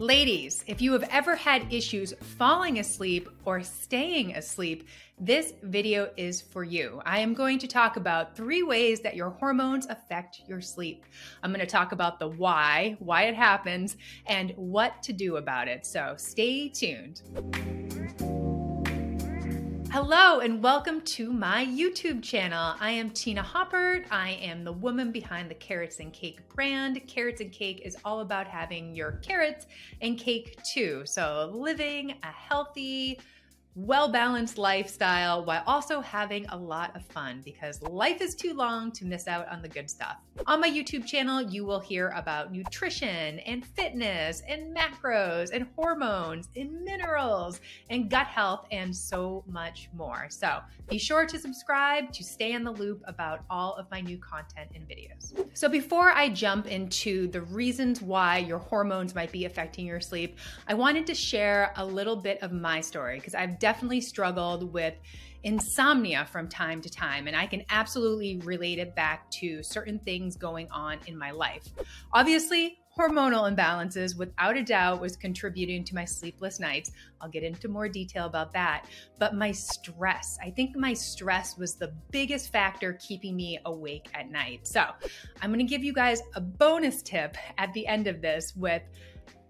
Ladies, if you have ever had issues falling asleep or staying asleep, this video is for you. I am going to talk about three ways that your hormones affect your sleep. I'm going to talk about the why, why it happens, and what to do about it. So stay tuned. Hello and welcome to my YouTube channel. I am Tina Haupert. I am the woman behind the Carrots and Cake brand. Carrots and Cake is all about having your carrots and cake too. So living a healthy, well balanced lifestyle while also having a lot of fun because life is too long to miss out on the good stuff. On my YouTube channel, you will hear about nutrition and fitness and macros and hormones and minerals and gut health and so much more. So be sure to subscribe to stay in the loop about all of my new content and videos. So before I jump into the reasons why your hormones might be affecting your sleep, I wanted to share a little bit of my story because I've definitely struggled with insomnia from time to time, and I can absolutely relate it back to certain things going on in my life. Obviously, hormonal imbalances, without a doubt, was contributing to my sleepless nights. I'll get into more detail about that. But my stress, I think my stress was the biggest factor keeping me awake at night. So I'm to give you guys a bonus tip at the end of this with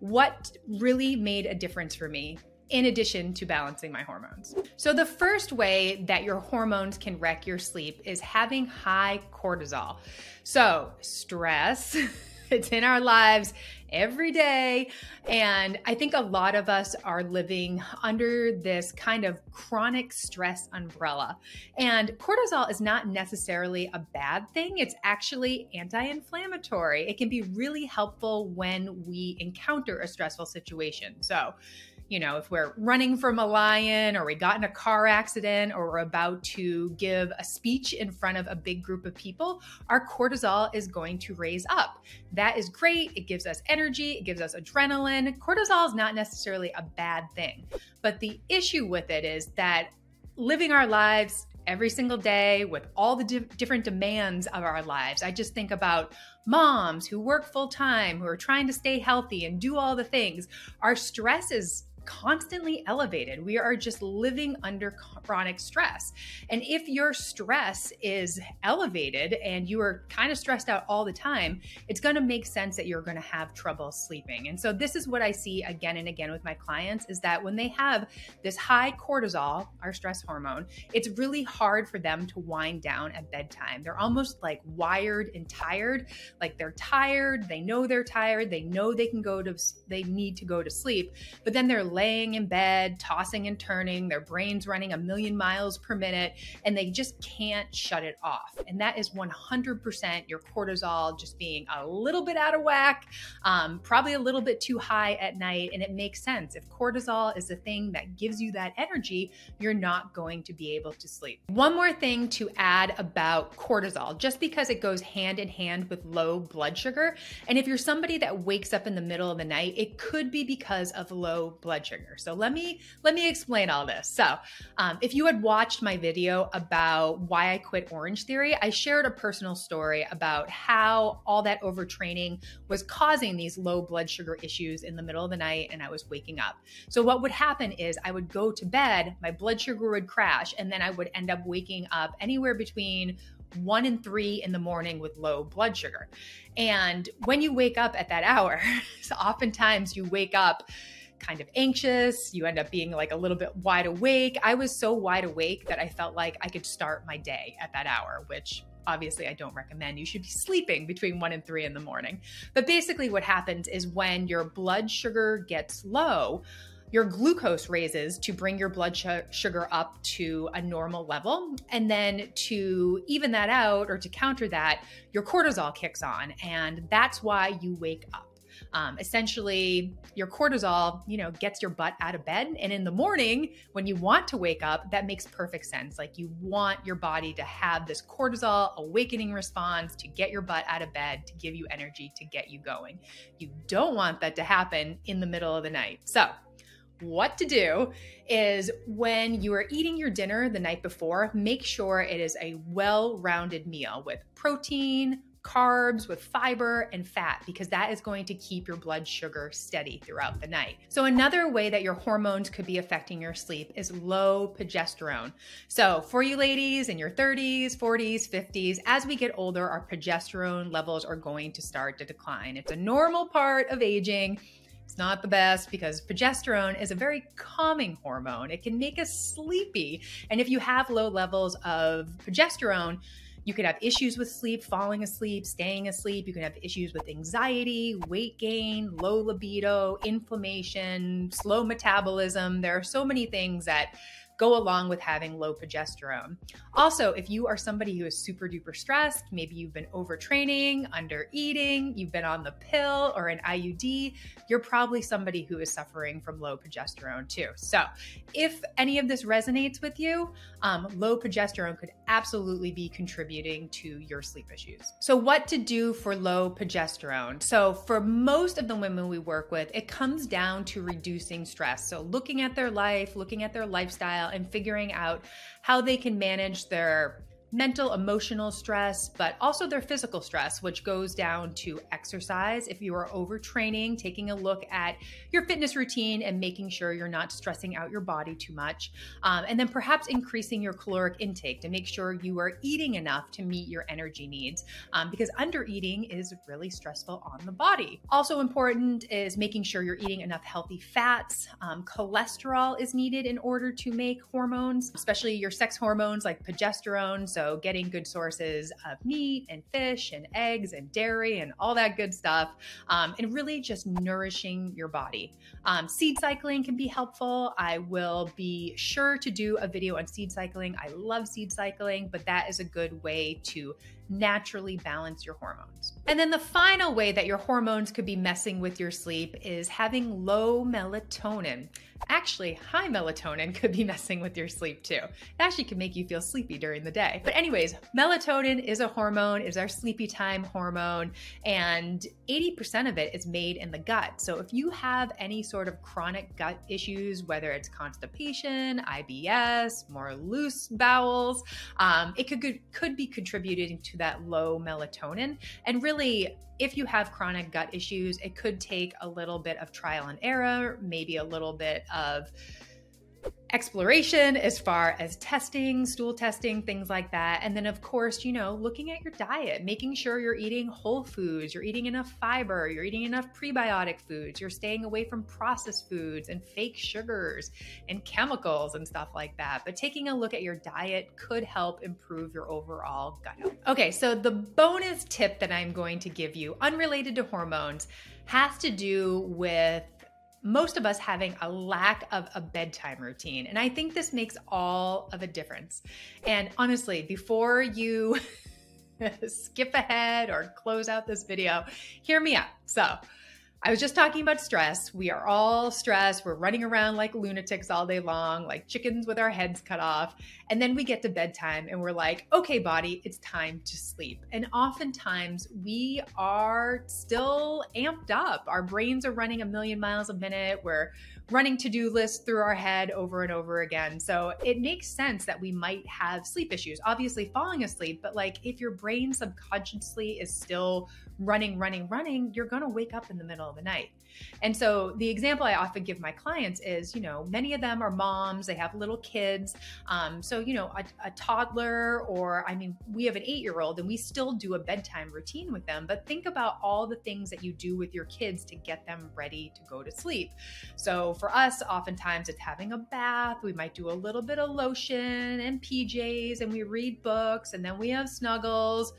what really made a difference for me in addition to balancing my hormones. So, the first way that your hormones can wreck your sleep is having high cortisol. So, stress. it's in our lives every day. And I think a lot of us are living under this kind of chronic stress umbrella. And cortisol is not necessarily a bad thing, it's actually anti inflammatory. It can be really helpful when we encounter a stressful situation. So, you know, if we're running from a lion or we got in a car accident or we're about to give a speech in front of a big group of people, our cortisol is going to raise up. That is great. It gives us energy, it gives us adrenaline. Cortisol is not necessarily a bad thing. But the issue with it is that living our lives every single day with all the di- different demands of our lives. I just think about moms who work full time, who are trying to stay healthy and do all the things. Our stress is constantly elevated. We are just living under chronic stress. And if your stress is elevated and you are kind of stressed out all the time, it's going to make sense that you're going to have trouble sleeping. And so this is what I see again and again with my clients is that when they have this high cortisol, our stress hormone, it's really hard for them to wind down at bedtime. They're almost like wired and tired, like they're tired, they know they're tired, they know they can go to they need to go to sleep, but then they're laying in bed, tossing and turning, their brains running a million miles per minute, and they just can't shut it off. And that is 100% your cortisol just being a little bit out of whack, um, probably a little bit too high at night. And it makes sense. If cortisol is the thing that gives you that energy, you're not going to be able to sleep. One more thing to add about cortisol, just because it goes hand in hand with low blood sugar. And if you're somebody that wakes up in the middle of the night, it could be because of low blood sugar. So let me let me explain all this. So um, if you had watched my video about why I quit Orange Theory, I shared a personal story about how all that overtraining was causing these low blood sugar issues in the middle of the night, and I was waking up. So what would happen is I would go to bed, my blood sugar would crash, and then I would end up waking up anywhere between one and three in the morning with low blood sugar. And when you wake up at that hour, so oftentimes you wake up kind of anxious. You end up being like a little bit wide awake. I was so wide awake that I felt like I could start my day at that hour, which obviously I don't recommend. You should be sleeping between one and three in the morning. But basically, what happens is when your blood sugar gets low, your glucose raises to bring your blood sugar up to a normal level. And then to even that out or to counter that, your cortisol kicks on. And that's why you wake up. Um, essentially, your cortisol, you know, gets your butt out of bed. And in the morning, when you want to wake up, that makes perfect sense. Like you want your body to have this cortisol awakening response to get your butt out of bed, to give you energy, to get you going. You don't want that to happen in the middle of the night. So, what to do is when you are eating your dinner the night before, make sure it is a well rounded meal with protein, carbs, with fiber and fat, because that is going to keep your blood sugar steady throughout the night. So, another way that your hormones could be affecting your sleep is low progesterone. So, for you ladies in your 30s, 40s, 50s, as we get older, our progesterone levels are going to start to decline. It's a normal part of aging. It's not the best because progesterone is a very calming hormone. It can make us sleepy. And if you have low levels of progesterone, you could have issues with sleep, falling asleep, staying asleep. You can have issues with anxiety, weight gain, low libido, inflammation, slow metabolism. There are so many things that go along with having low progesterone. Also, if you are somebody who is super duper stressed, maybe you've been overtraining, under eating, you've been on the pill or an IUD, you're probably somebody who is suffering from low progesterone too. So, if any of this resonates with you, um, low progesterone could absolutely be contributing to your sleep issues. So, what to do for low progesterone? So, for most of the women we work with, it comes down to reducing stress. So, looking at their life, looking at their lifestyle, and figuring out how they can manage their mental, emotional stress, but also their physical stress, which goes down to exercise. If you are overtraining, taking a look at your fitness routine and making sure you're not stressing out your body too much. Um, and then perhaps increasing your caloric intake to make sure you are eating enough to meet your energy needs, um, because under eating is really stressful on the body. Also important is making sure you're eating enough healthy fats. Um, cholesterol is needed in order to make hormones, especially your sex hormones like progesterone. So, getting good sources of meat and fish and eggs and dairy and all that good stuff, um, and really just nourishing your body. Um, seed cycling can be helpful. I will be sure to do a video on seed cycling. I love seed cycling, but that is a good way to naturally balance your hormones. And then the final way that your hormones could be messing with your sleep is having low melatonin. Actually, high melatonin could be messing with your sleep too. It actually can make you feel sleepy during the day. But, anyways, melatonin is a hormone, is our sleepy time hormone, and 80% of it is made in the gut. So, if you have any sort of chronic gut issues, whether it's constipation, IBS, more loose bowels, um, it could, could be contributing to that low melatonin. And really, if you have chronic gut issues, it could take a little bit of trial and error, maybe a little bit of exploration as far as testing, stool testing, things like that. And then, of course, you know, looking at your diet, making sure you're eating whole foods, you're eating enough fiber, you're eating enough prebiotic foods, you're staying away from processed foods and fake sugars and chemicals and stuff like that. But taking a look at your diet could help improve your overall gut health. Okay, so the bonus tip that I'm going to give you, unrelated to hormones, has to do with most of us having a lack of a bedtime routine. And I think this makes all of a difference. And honestly, before you skip ahead or close out this video, hear me out. So, I was just talking about stress. We are all stressed. We're running around like lunatics all day long, like chickens with our heads cut off. And then we get to bedtime and we're like, okay, body, it's time to sleep. And oftentimes we are still amped up. Our brains are running a million miles a minute. We're running to do lists through our head over and over again. So it makes sense that we might have sleep issues. Obviously, falling asleep, but like if your brain subconsciously is still running, running, running, you're going to wake up in the middle of the night. And so the example I often give my clients is, you know, many of them are moms, they have little kids. Um, so, you know, a, a toddler, or I mean, we have an eight year old and we still do a bedtime routine with them. But think about all the things that you do with your kids to get them ready to go to sleep. So for us, oftentimes it's having a bath. We might do a little bit of lotion and PJs and we read books and then we have snuggles,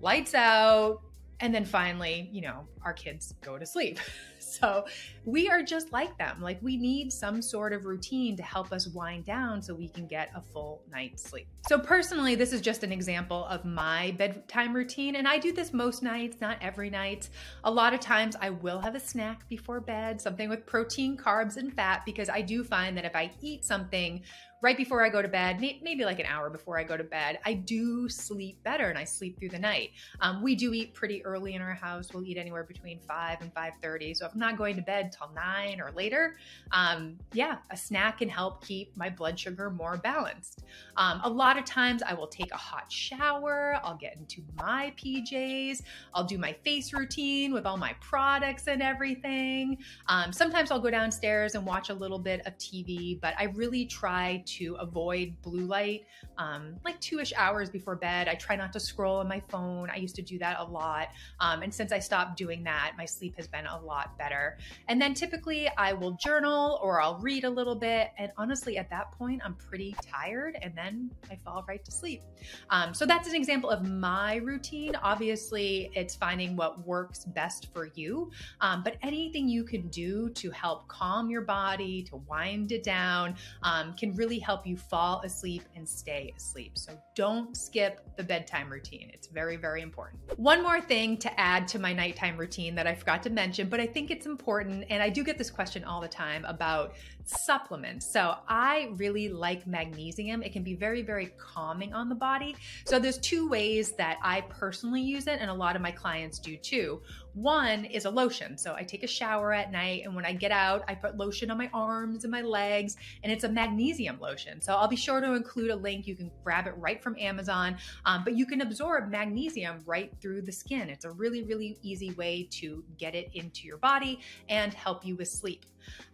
lights out, and then finally, you know, our kids go to sleep. So we are just like them. Like we need some sort of routine to help us wind down so we can get a full night's sleep. So personally, this is just an example of my bedtime routine. And I do this most nights, not every night. A lot of times I will have a snack before bed, something with protein, carbs, and fat, because I do find that if I eat something right before I go to bed, maybe like an hour before I go to bed, I do sleep better and I sleep through the night. Um, we do eat pretty early in our house. We'll eat anywhere between five and five thirty. So if I'm not going to bed till nine or later, um, yeah, a snack can help keep my blood sugar more balanced. Um, a lot of times I will take a hot shower. I'll get into my PJs. I'll do my face routine with all my products and everything. Um, sometimes I'll go downstairs and watch a little bit of TV, but I really try to avoid blue light um, like two ish hours before bed. I try not to scroll on my phone. I used to do that a lot. Um, and since I stopped doing that, my sleep has been a lot better. And then typically I will journal or I'll read a little bit. And honestly, at that point, I'm pretty tired and then I fall right to sleep. Um, so that's an example of my routine. Obviously, it's finding what works best for you. Um, but anything you can do to help calm your body, to wind it down, um, can really help you fall asleep and stay asleep. So don't skip the bedtime routine. It's very, very important. One more thing to add to my nighttime routine that I forgot to mention, but I think it's important. And I do get this question all the time about supplements. So I really like magnesium. It can be very, very calming on the body. So there's two ways that I personally use it, and a lot of my clients do too. One is a lotion. So I take a shower at night, and when I get out, I put lotion on my arms and my legs, and it's a magnesium lotion. So I'll be sure to include a link. You can grab it right from Amazon, um, but you can absorb magnesium right through the skin. It's a really, really easy way to get it into your body and help you with sleep.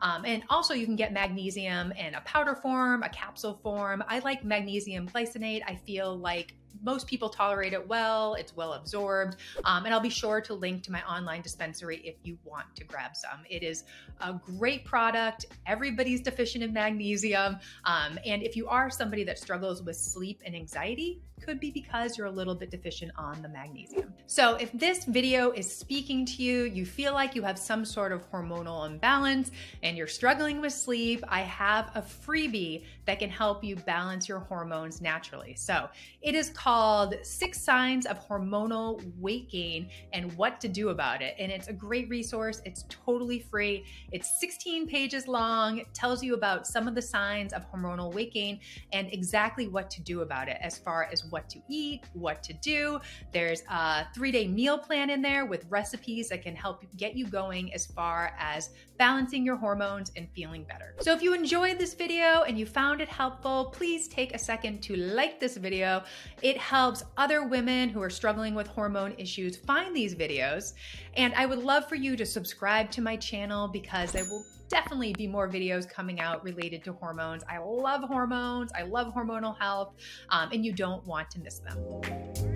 Um, and also, you can get magnesium in a powder form, a capsule form. I like magnesium glycinate. I feel like most people tolerate it well, it's well absorbed. Um, and I'll be sure to link to my online dispensary if you want to grab some. It is a great product. Everybody's deficient in magnesium. Um, and if you are somebody that struggles with sleep and anxiety, could be because you're a little bit deficient on the magnesium. So if this video is speaking to you, you feel like you have some sort of hormonal imbalance and you're struggling with sleep, I have a freebie that can help you balance your hormones naturally. So it is called Six Signs of Hormonal Weight Gain and What to Do About It. And it's a great resource. It's totally free. It's 16 pages long, it tells you about some of the signs of hormonal weight gain and exactly what to do about it as far as what to eat, what to do. There's a three day meal plan in there with recipes that can help get you going as far as balancing your hormones and feeling better. So if you enjoyed this video and you found it helpful, please take a second to like this video. It helps other women who are struggling with hormone issues find these videos. And I would love for you to subscribe to my channel because there will definitely be more videos coming out related to hormones. I love hormones. I love hormonal health, um, and you don't want to miss them.